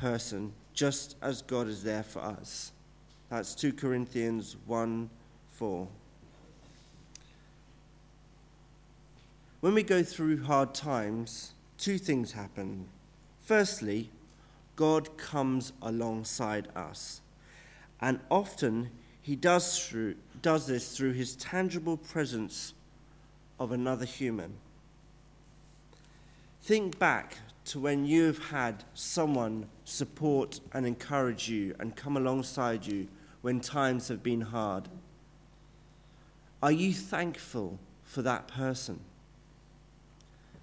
person just as God is there for us. That's 2 Corinthians 1 4. When we go through hard times, two things happen. Firstly, God comes alongside us. And often he does, through, does this through his tangible presence of another human. Think back to when you've had someone support and encourage you and come alongside you when times have been hard. Are you thankful for that person?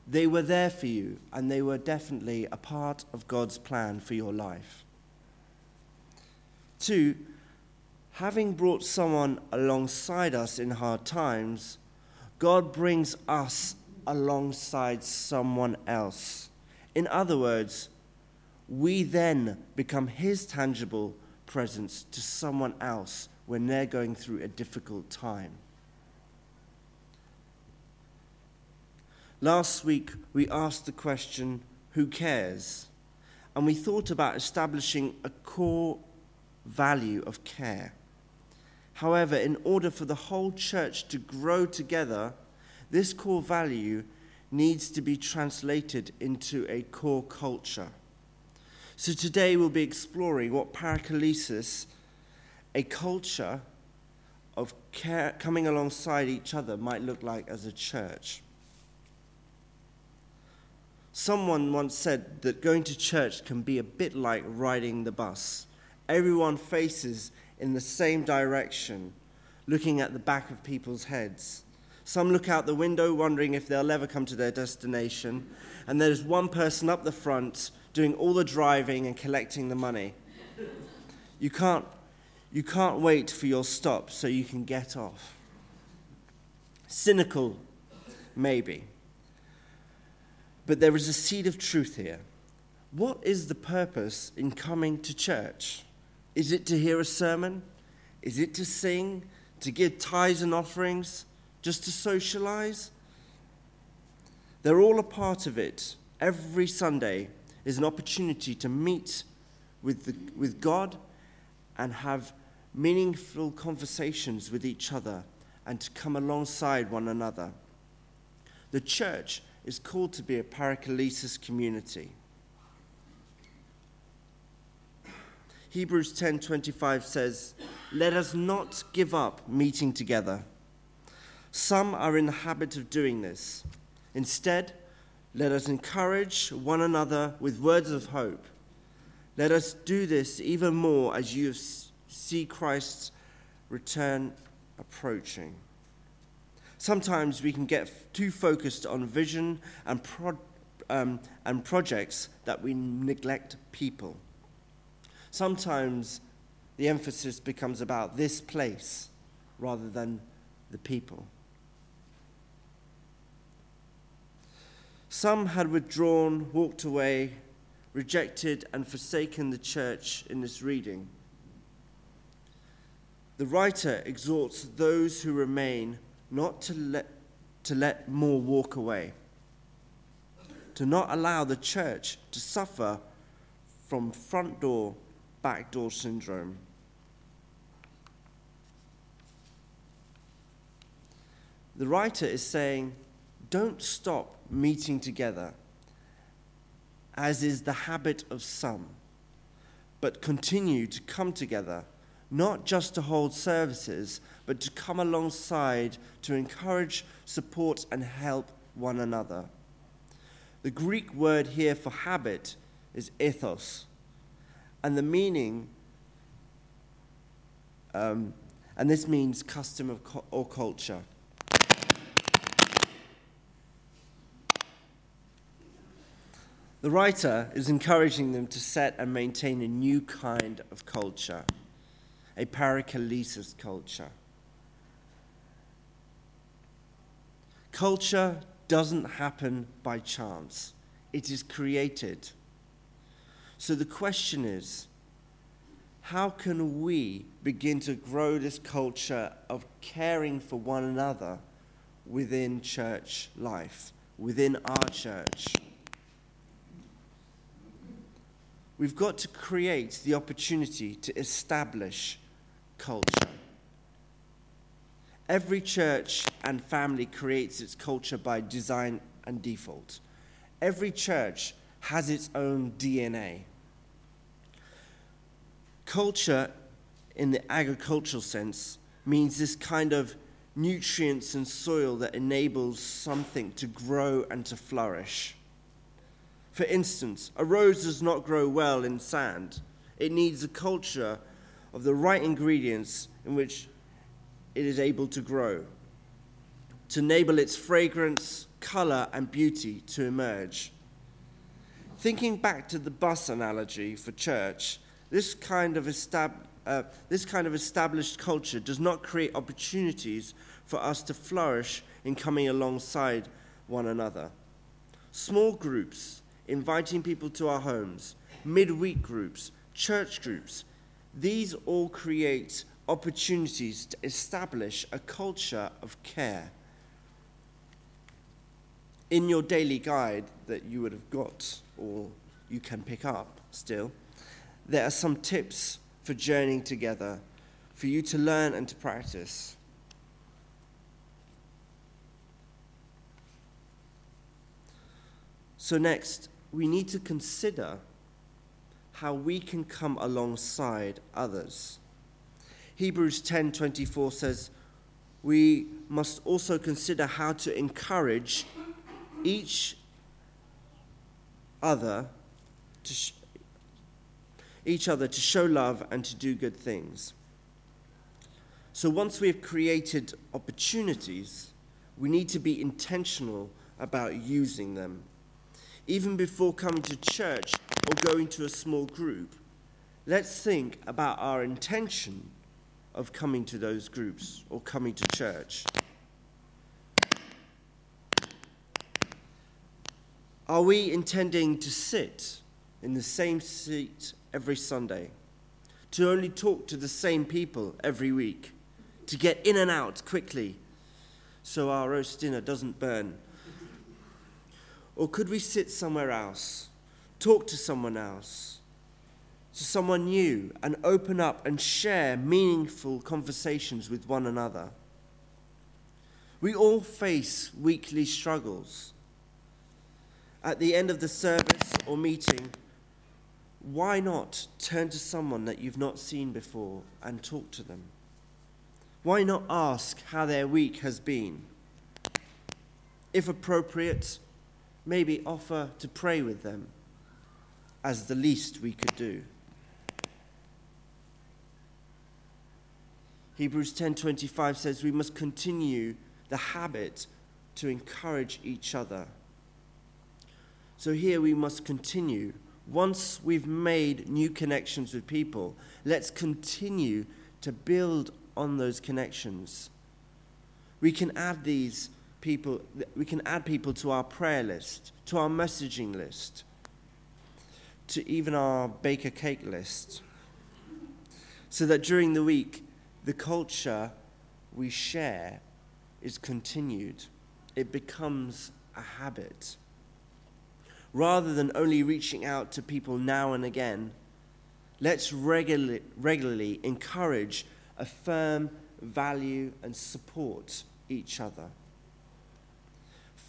They were there for you, and they were definitely a part of God's plan for your life. Two, having brought someone alongside us in hard times, God brings us alongside someone else. In other words, we then become His tangible presence to someone else when they're going through a difficult time. Last week, we asked the question, Who cares? And we thought about establishing a core value of care. However, in order for the whole church to grow together, this core value needs to be translated into a core culture. So today we'll be exploring what paraklesis, a culture of care, coming alongside each other, might look like as a church. Someone once said that going to church can be a bit like riding the bus. Everyone faces in the same direction, looking at the back of people's heads. Some look out the window wondering if they'll ever come to their destination, and there's one person up the front doing all the driving and collecting the money. You can't, you can't wait for your stop so you can get off. Cynical, maybe. But there is a seed of truth here. What is the purpose in coming to church? Is it to hear a sermon? Is it to sing? To give tithes and offerings? Just to socialize? They're all a part of it. Every Sunday is an opportunity to meet with, the, with God and have meaningful conversations with each other and to come alongside one another. The church is called to be a paraklesis community. Hebrews 10:25 says, "Let us not give up meeting together. Some are in the habit of doing this. Instead, let us encourage one another with words of hope. Let us do this even more as you see Christ's return approaching." Sometimes we can get too focused on vision and, pro- um, and projects that we neglect people. Sometimes the emphasis becomes about this place rather than the people. Some had withdrawn, walked away, rejected, and forsaken the church in this reading. The writer exhorts those who remain not to let, to let more walk away, to not allow the church to suffer from front door, back door syndrome. The writer is saying, don't stop meeting together, as is the habit of some, but continue to come together not just to hold services, but to come alongside to encourage, support, and help one another. The Greek word here for habit is ethos, and the meaning, um, and this means custom or culture. The writer is encouraging them to set and maintain a new kind of culture a paraklesis culture. Culture doesn't happen by chance, it is created. So the question is how can we begin to grow this culture of caring for one another within church life, within our church? We've got to create the opportunity to establish culture. Every church and family creates its culture by design and default. Every church has its own DNA. Culture, in the agricultural sense, means this kind of nutrients and soil that enables something to grow and to flourish. For instance, a rose does not grow well in sand. It needs a culture of the right ingredients in which it is able to grow, to enable its fragrance, color, and beauty to emerge. Thinking back to the bus analogy for church, this kind of, estab- uh, this kind of established culture does not create opportunities for us to flourish in coming alongside one another. Small groups, inviting people to our homes, midweek groups, church groups, these all create opportunities to establish a culture of care. In your daily guide that you would have got, or you can pick up still, there are some tips for journeying together for you to learn and to practice. So, next, we need to consider how we can come alongside others. Hebrews 10:24 says, "We must also consider how to encourage each other to sh- each other to show love and to do good things." So once we have created opportunities, we need to be intentional about using them. Even before coming to church or going to a small group, let's think about our intention of coming to those groups or coming to church? Are we intending to sit in the same seat every Sunday? To only talk to the same people every week? To get in and out quickly so our roast dinner doesn't burn? Or could we sit somewhere else, talk to someone else, to someone new and open up and share meaningful conversations with one another. We all face weekly struggles. At the end of the service or meeting, why not turn to someone that you've not seen before and talk to them? Why not ask how their week has been? If appropriate, maybe offer to pray with them as the least we could do. Hebrews 10:25 says we must continue the habit to encourage each other. So here we must continue. Once we've made new connections with people, let's continue to build on those connections. We can add these people we can add people to our prayer list, to our messaging list, to even our baker cake list. So that during the week the culture we share is continued, it becomes a habit. Rather than only reaching out to people now and again, let's regularly, regularly encourage, affirm, value, and support each other.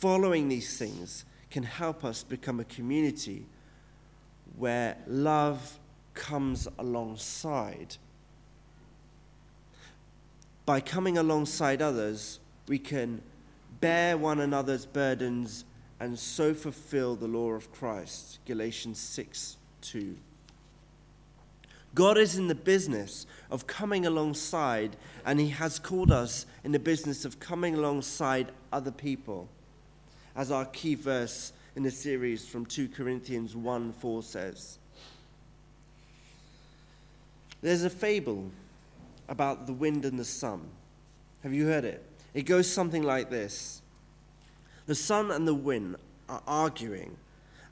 Following these things can help us become a community where love comes alongside by coming alongside others, we can bear one another's burdens and so fulfill the law of Christ. Galatians 6 2. God is in the business of coming alongside, and He has called us in the business of coming alongside other people. As our key verse in the series from 2 Corinthians 1 4 says. There's a fable about the wind and the sun. Have you heard it? It goes something like this The sun and the wind are arguing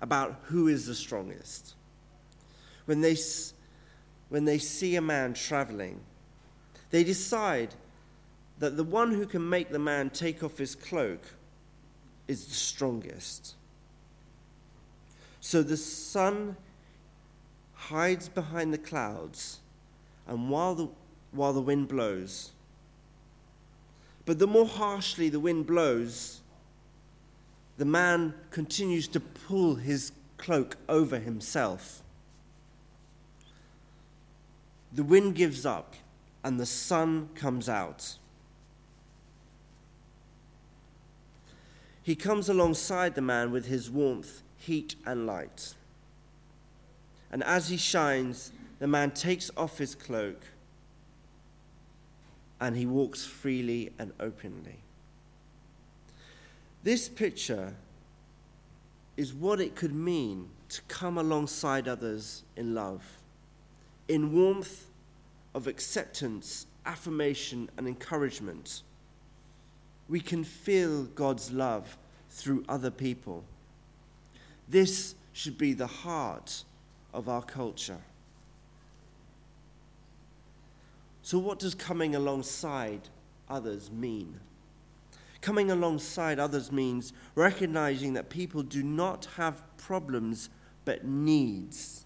about who is the strongest. When they, when they see a man traveling, they decide that the one who can make the man take off his cloak is the strongest. So the sun hides behind the clouds, and while the, while the wind blows. But the more harshly the wind blows, the man continues to pull his cloak over himself. The wind gives up, and the sun comes out. He comes alongside the man with his warmth, heat, and light. And as he shines, the man takes off his cloak and he walks freely and openly. This picture is what it could mean to come alongside others in love, in warmth of acceptance, affirmation, and encouragement. We can feel God's love through other people. This should be the heart of our culture. So, what does coming alongside others mean? Coming alongside others means recognizing that people do not have problems but needs.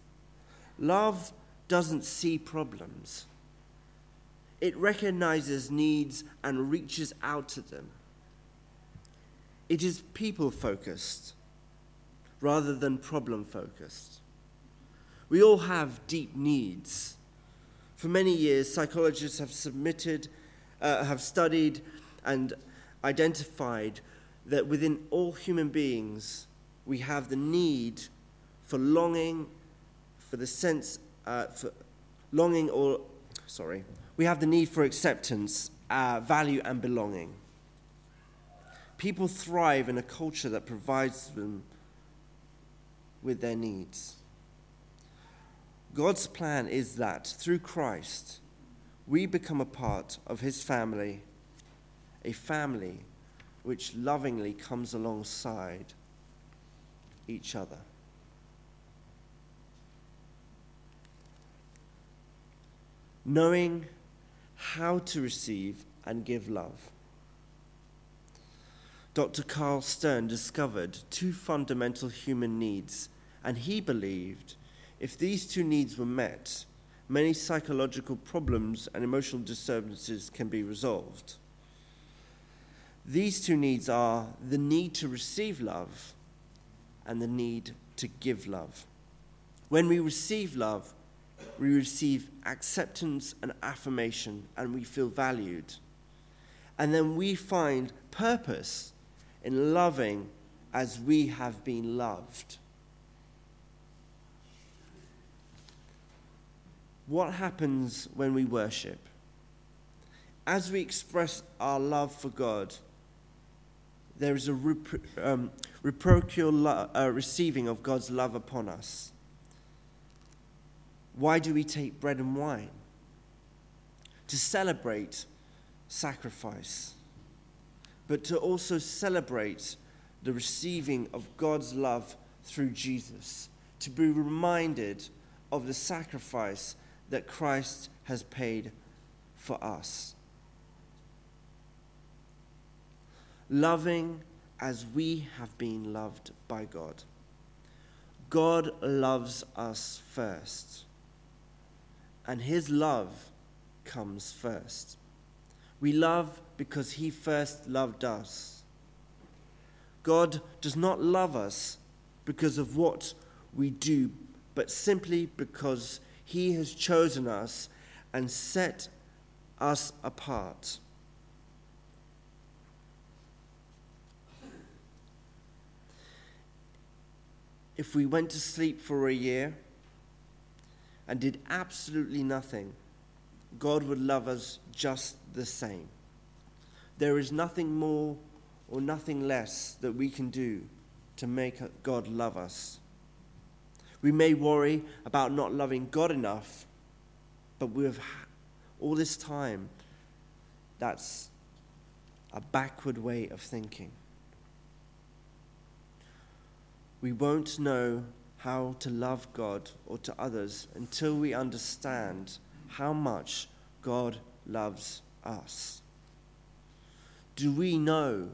Love doesn't see problems, it recognizes needs and reaches out to them. It is people focused rather than problem focused. We all have deep needs. For many years, psychologists have submitted, uh, have studied, and identified that within all human beings, we have the need for longing, for the sense, uh, for longing or, sorry, we have the need for acceptance, uh, value, and belonging. People thrive in a culture that provides them with their needs. God's plan is that through Christ, we become a part of his family, a family which lovingly comes alongside each other. Knowing how to receive and give love. Dr. Carl Stern discovered two fundamental human needs, and he believed if these two needs were met, many psychological problems and emotional disturbances can be resolved. These two needs are the need to receive love and the need to give love. When we receive love, we receive acceptance and affirmation, and we feel valued. And then we find purpose in loving as we have been loved. what happens when we worship? As we express our love for God, there is a repro- um, reciprocal lo- uh, receiving of God's love upon us. Why do we take bread and wine? To celebrate sacrifice, but to also celebrate the receiving of God's love through Jesus, to be reminded of the sacrifice that Christ has paid for us. Loving as we have been loved by God. God loves us first, and His love comes first. We love because He first loved us. God does not love us because of what we do, but simply because he has chosen us and set us apart. If we went to sleep for a year and did absolutely nothing, God would love us just the same. There is nothing more or nothing less that we can do to make God love us. We may worry about not loving God enough, but with all this time, that's a backward way of thinking. We won't know how to love God or to others until we understand how much God loves us. Do we know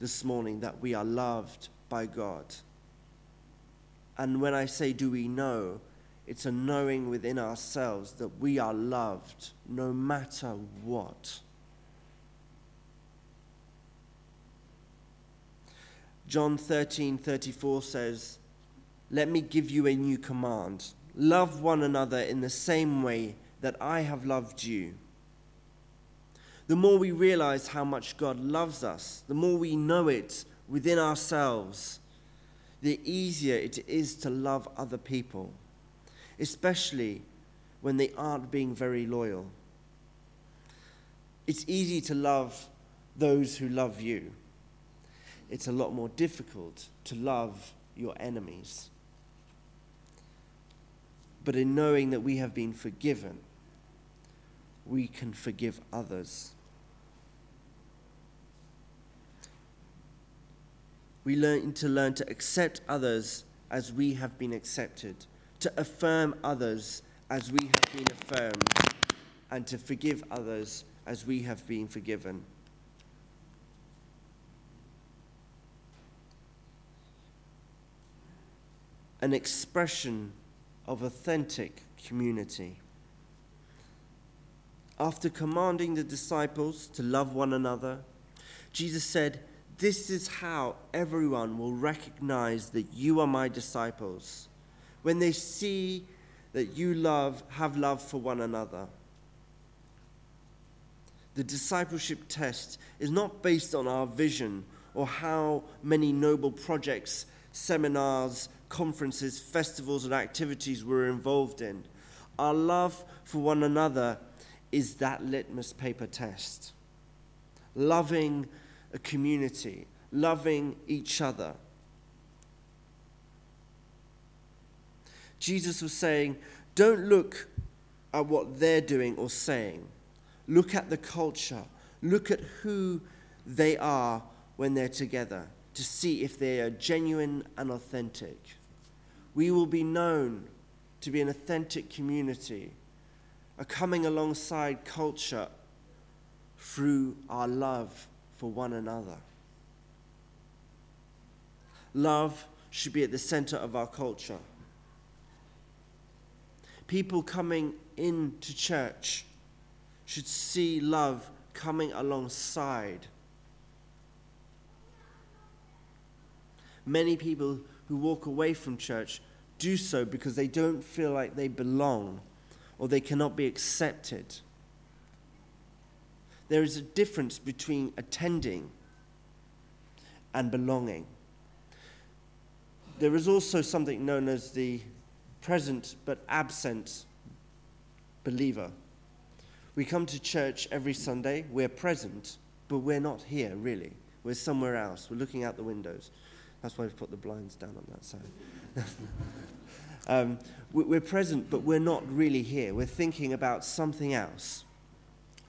this morning that we are loved by God? And when I say, do we know, it's a knowing within ourselves that we are loved no matter what. John 13 34 says, Let me give you a new command. Love one another in the same way that I have loved you. The more we realize how much God loves us, the more we know it within ourselves, the easier it is to love other people, especially when they aren't being very loyal. It's easy to love those who love you it's a lot more difficult to love your enemies. But in knowing that we have been forgiven, we can forgive others. We learn to learn to accept others as we have been accepted, to affirm others as we have been affirmed, and to forgive others as we have been forgiven. an expression of authentic community. After commanding the disciples to love one another, Jesus said, This is how everyone will recognize that you are my disciples when they see that you love, have love for one another. The discipleship test is not based on our vision or how many noble projects, seminars, conferences, festivals, and activities we're involved in. Our love for one another is that litmus paper test. Loving a community, loving each other. Jesus was saying, don't look at what they're doing or saying. Look at the culture. Look at who they are when they're together to see if they are genuine and authentic we will be known to be an authentic community, a coming alongside culture through our love for one another. Love should be at the center of our culture. People coming into church should see love coming alongside. Many people who walk away from church do so because they don't feel like they belong or they cannot be accepted. There is a difference between attending and belonging. There is also something known as the present but absent believer. We come to church every Sunday, we're present, but we're not here really. We're somewhere else, we're looking out the windows. That's why we've put the blinds down on that side. um, we're present, but we're not really here. We're thinking about something else.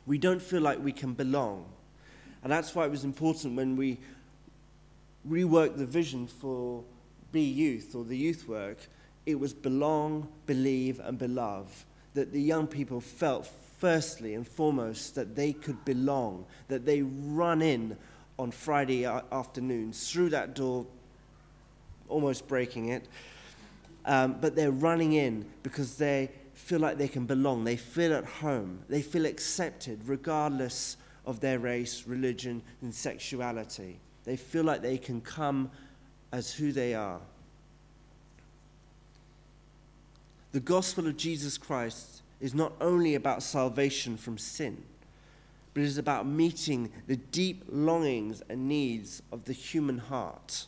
We don't feel like we can belong. And that's why it was important when we reworked the vision for Be Youth or the youth work, it was belong, believe, and belove. That the young people felt, firstly and foremost, that they could belong, that they run in on Friday afternoons through that door almost breaking it. Um, but they're running in because they feel like they can belong. They feel at home. They feel accepted regardless of their race, religion, and sexuality. They feel like they can come as who they are. The gospel of Jesus Christ is not only about salvation from sin, but it is about meeting the deep longings and needs of the human heart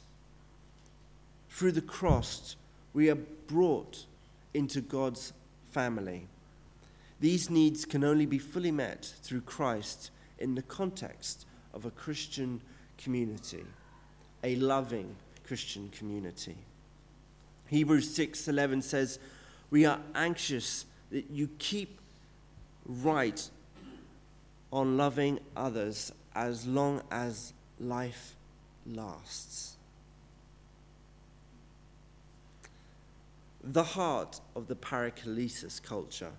through the cross, we are brought into God's family. These needs can only be fully met through Christ in the context of a Christian community, a loving Christian community. Hebrews 6:11 says, "We are anxious that you keep right on loving others as long as life lasts." The heart of the paraklesis culture.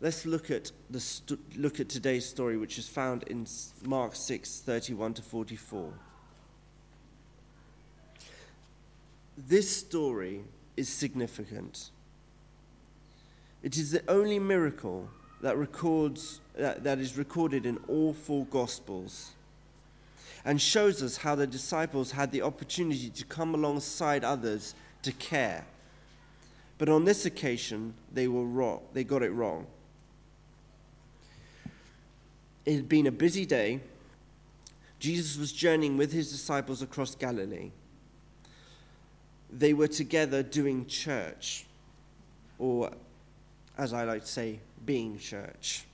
Let's look at, the st- look at today's story, which is found in Mark 6 31 to 44. this story is significant. It is the only miracle that records that, that is recorded in all four gospels and shows us how the disciples had the opportunity to come alongside others to care. But on this occasion, they were wrong. They got it wrong. It had been a busy day. Jesus was journeying with his disciples across Galilee. They were together doing church, or as I like to say, being church,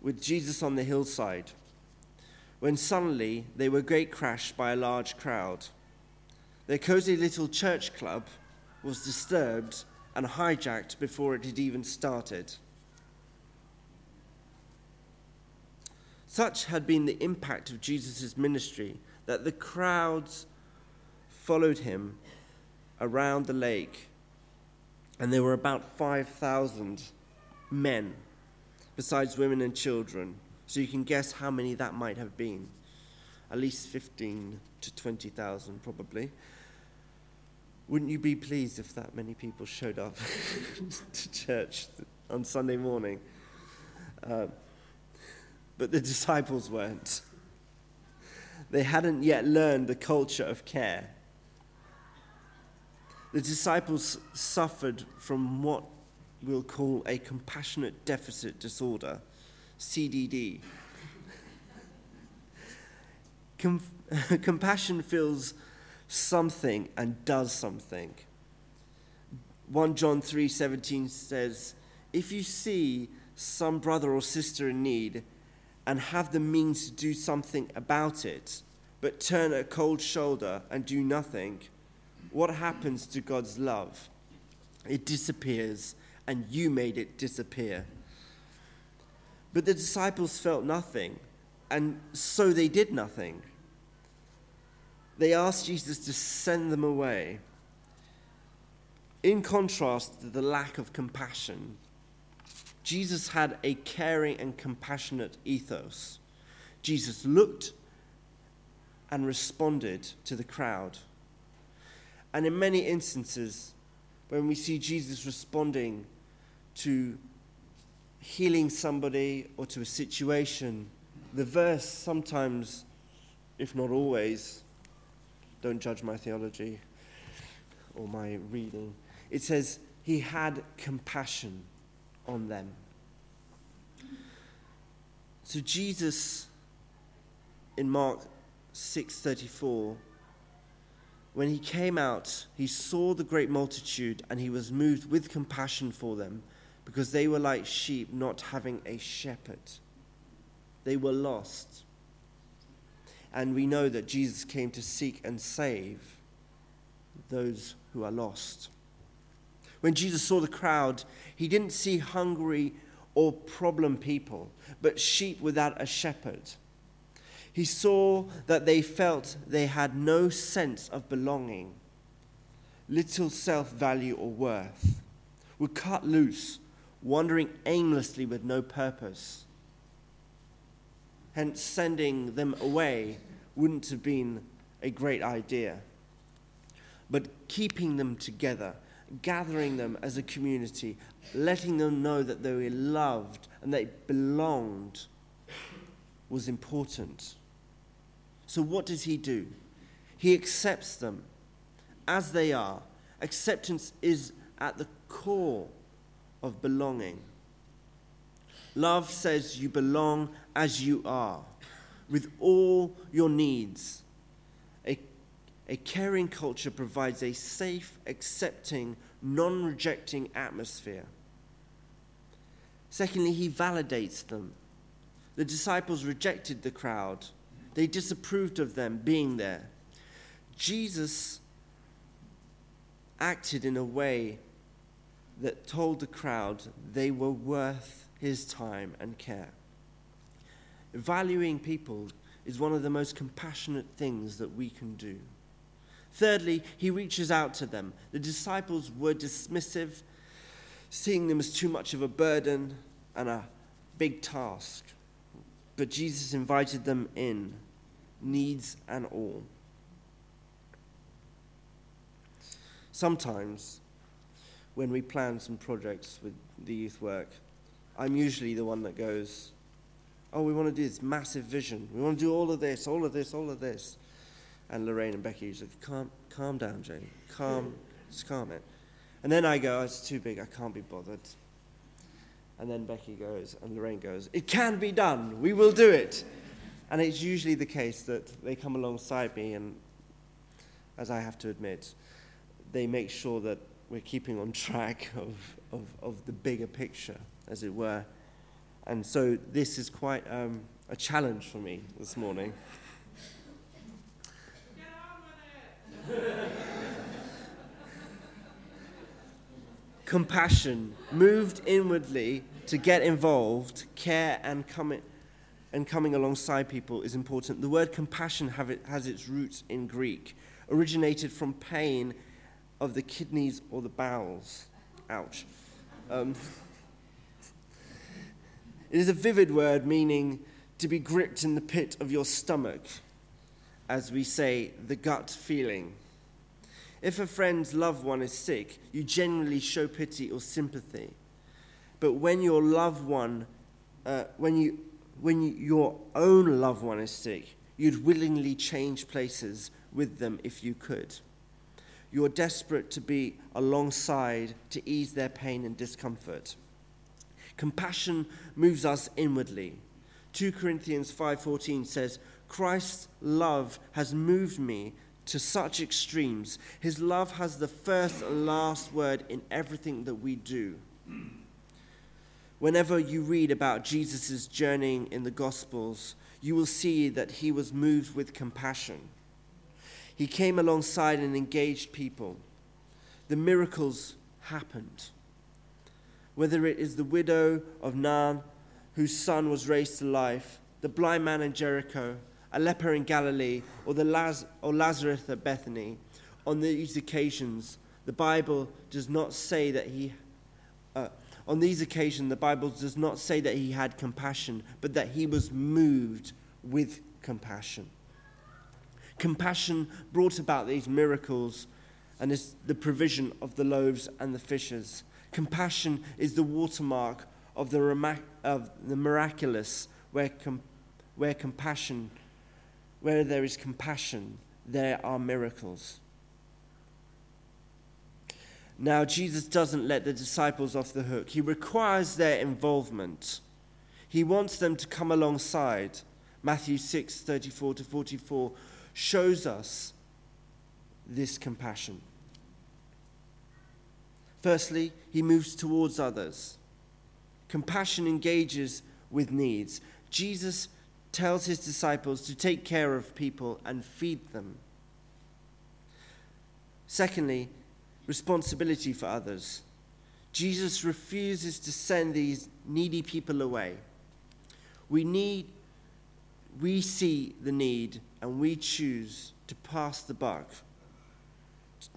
with Jesus on the hillside, when suddenly they were great crashed by a large crowd. Their cozy little church club was disturbed and hijacked before it had even started. Such had been the impact of Jesus' ministry that the crowds followed him around the lake, and there were about 5,000 men, besides women and children. So you can guess how many that might have been. At least 15 to 20,000, probably. Wouldn't you be pleased if that many people showed up to church on Sunday morning? Uh, but the disciples weren't. They hadn't yet learned the culture of care. The disciples suffered from what we'll call a compassionate deficit disorder, CDD. Com- compassion feels something and does something. 1 John 3:17 says, "If you see some brother or sister in need and have the means to do something about it, but turn a cold shoulder and do nothing, what happens to God's love? It disappears, and you made it disappear. But the disciples felt nothing, and so they did nothing. They asked Jesus to send them away. In contrast to the lack of compassion, Jesus had a caring and compassionate ethos. Jesus looked and responded to the crowd. And in many instances, when we see Jesus responding to healing somebody or to a situation, the verse sometimes, if not always, don't judge my theology or my reading, it says, He had compassion on them. So Jesus in Mark 6:34 when he came out, he saw the great multitude and he was moved with compassion for them because they were like sheep not having a shepherd. They were lost. And we know that Jesus came to seek and save those who are lost. When Jesus saw the crowd, he didn't see hungry or problem people, but sheep without a shepherd. He saw that they felt they had no sense of belonging, little self value or worth, were cut loose, wandering aimlessly with no purpose. Hence, sending them away wouldn't have been a great idea. But keeping them together, gathering them as a community, letting them know that they were loved and they belonged was important. So, what does he do? He accepts them as they are. Acceptance is at the core of belonging. Love says you belong as you are, with all your needs. A, a caring culture provides a safe, accepting, non rejecting atmosphere. Secondly, he validates them. The disciples rejected the crowd they disapproved of them being there. Jesus acted in a way that told the crowd they were worth his time and care. Valuing people is one of the most compassionate things that we can do. Thirdly, he reaches out to them. The disciples were dismissive, seeing them as too much of a burden and a big task. But Jesus invited them in needs and all. sometimes when we plan some projects with the youth work, I'm usually the one that goes, Oh, we want to do this massive vision. We want to do all of this, all of this, all of this. And Lorraine and Becky usually, calm, calm down, Jane. Calm, just calm it. And then I go, oh, it's too big, I can't be bothered. And then Becky goes, and Lorraine goes, it can be done, we will do it. And it's usually the case that they come alongside me, and as I have to admit, they make sure that we're keeping on track of, of, of the bigger picture, as it were. And so this is quite um, a challenge for me this morning. Compassion, moved inwardly to get involved, care, and coming, and coming alongside people is important. The word compassion it, has its roots in Greek, originated from pain of the kidneys or the bowels. Ouch. Um, it is a vivid word meaning to be gripped in the pit of your stomach, as we say, the gut feeling. If a friend's loved one is sick, you generally show pity or sympathy. But when your loved one, uh, when, you, when you, your own loved one is sick, you'd willingly change places with them if you could. You're desperate to be alongside to ease their pain and discomfort. Compassion moves us inwardly. 2 Corinthians 5:14 says, "Christ's love has moved me to such extremes. His love has the first and last word in everything that we do." Whenever you read about Jesus' journeying in the Gospels, you will see that he was moved with compassion. He came alongside and engaged people. The miracles happened whether it is the widow of Nain, whose son was raised to life, the blind man in Jericho, a leper in Galilee, or, the Laz- or Lazarus at Bethany. On these occasions, the Bible does not say that he. Uh, on these occasions, the Bible does not say that he had compassion, but that he was moved with compassion. Compassion brought about these miracles and is the provision of the loaves and the fishes. Compassion is the watermark of the, of the miraculous, where, com- where compassion, where there is compassion, there are miracles. Now, Jesus doesn't let the disciples off the hook. He requires their involvement. He wants them to come alongside. Matthew 6 34 to 44 shows us this compassion. Firstly, he moves towards others. Compassion engages with needs. Jesus tells his disciples to take care of people and feed them. Secondly, responsibility for others. Jesus refuses to send these needy people away. We need we see the need and we choose to pass the buck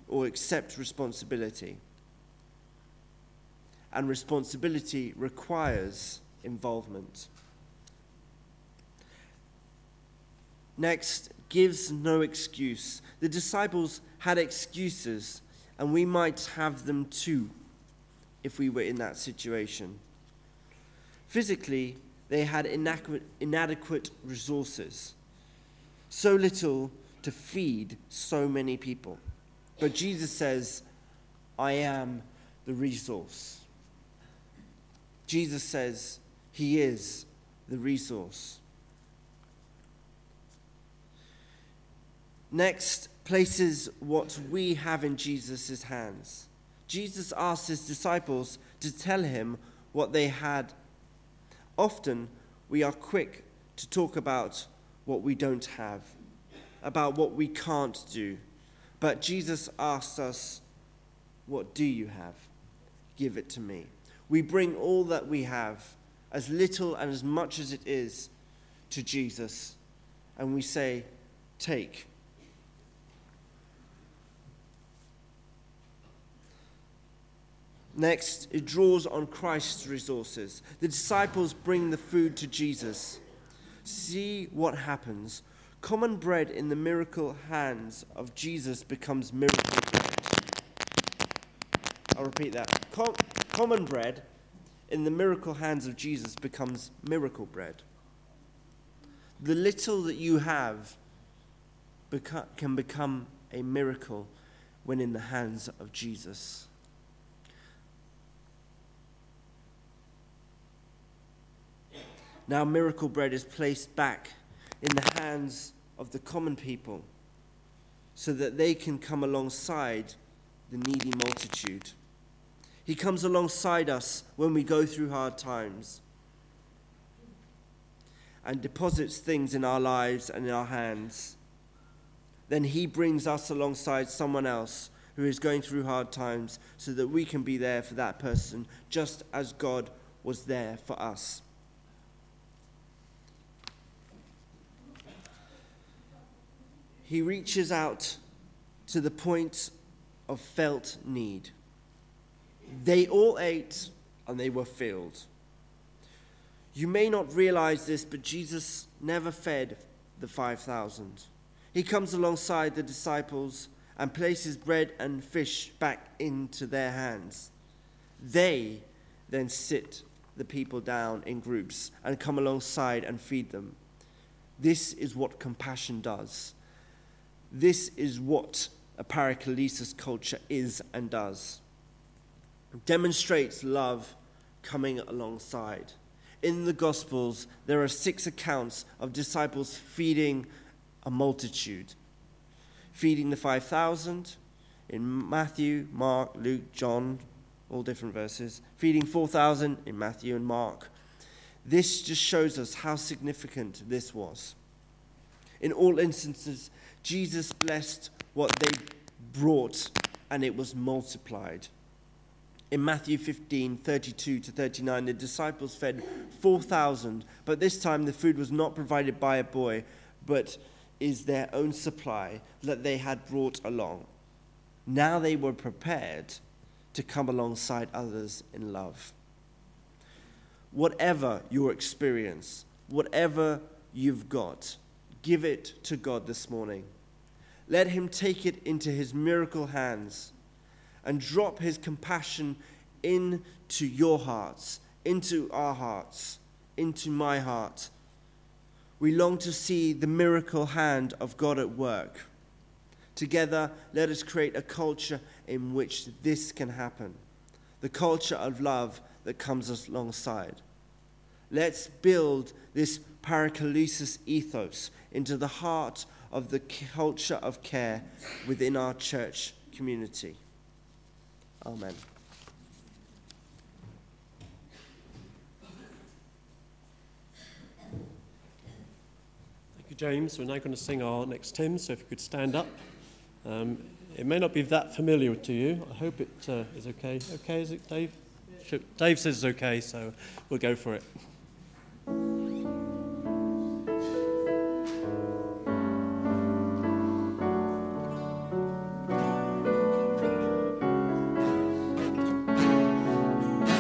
or accept responsibility and responsibility requires involvement. Next, gives no excuse. The disciples had excuses, and we might have them too if we were in that situation. Physically, they had inadequate, resources, so little to feed so many people. But Jesus says, I am the resource. Jesus says he is the resource. Next, places what we have in Jesus' hands. Jesus asked his disciples to tell him what they had. Often, we are quick to talk about what we don't have, about what we can't do. But Jesus asks us, What do you have? Give it to me we bring all that we have, as little and as much as it is, to Jesus, and we say, Take. Next, it draws on Christ's resources. The disciples bring the food to Jesus. See what happens. Common bread in the miracle hands of Jesus becomes miracle bread. I'll repeat that. Com- common bread in the miracle hands of Jesus becomes miracle bread. The little that you have beca- can become a miracle when in the hands of Jesus. Now, miracle bread is placed back in the hands of the common people so that they can come alongside the needy multitude. He comes alongside us when we go through hard times and deposits things in our lives and in our hands. Then He brings us alongside someone else who is going through hard times so that we can be there for that person just as God was there for us. He reaches out to the point of felt need. They all ate and they were filled. You may not realize this, but Jesus never fed the 5,000. He comes alongside the disciples and places bread and fish back into their hands. They then sit the people down in groups and come alongside and feed them. This is what compassion does. This is what a paraklesis culture is and does. It demonstrates love coming alongside. In the Gospels, there are six accounts of disciples feeding a multitude. Feeding the 5,000 in Matthew, Mark, Luke, John, all different verses. Feeding 4,000 in Matthew and Mark. This just shows us how significant this was. In all instances, Jesus blessed what they brought and it was multiplied. In Matthew 15, 32 to 39, the disciples fed 4,000, but this time the food was not provided by a boy, but is their own supply that they had brought along. Now they were prepared to come alongside others in love. Whatever your experience, whatever you've got, Give it to God this morning. Let Him take it into His miracle hands and drop His compassion into your hearts, into our hearts, into my heart. We long to see the miracle hand of God at work. Together, let us create a culture in which this can happen the culture of love that comes alongside. Let's build this paraklesis ethos into the heart of the culture of care within our church community. Amen. Thank you, James. We're now going to sing our next hymn, so if you could stand up. Um, it may not be that familiar to you. I hope it uh, is okay. Okay, is it, Dave? Dave says it's okay, so we'll go for it.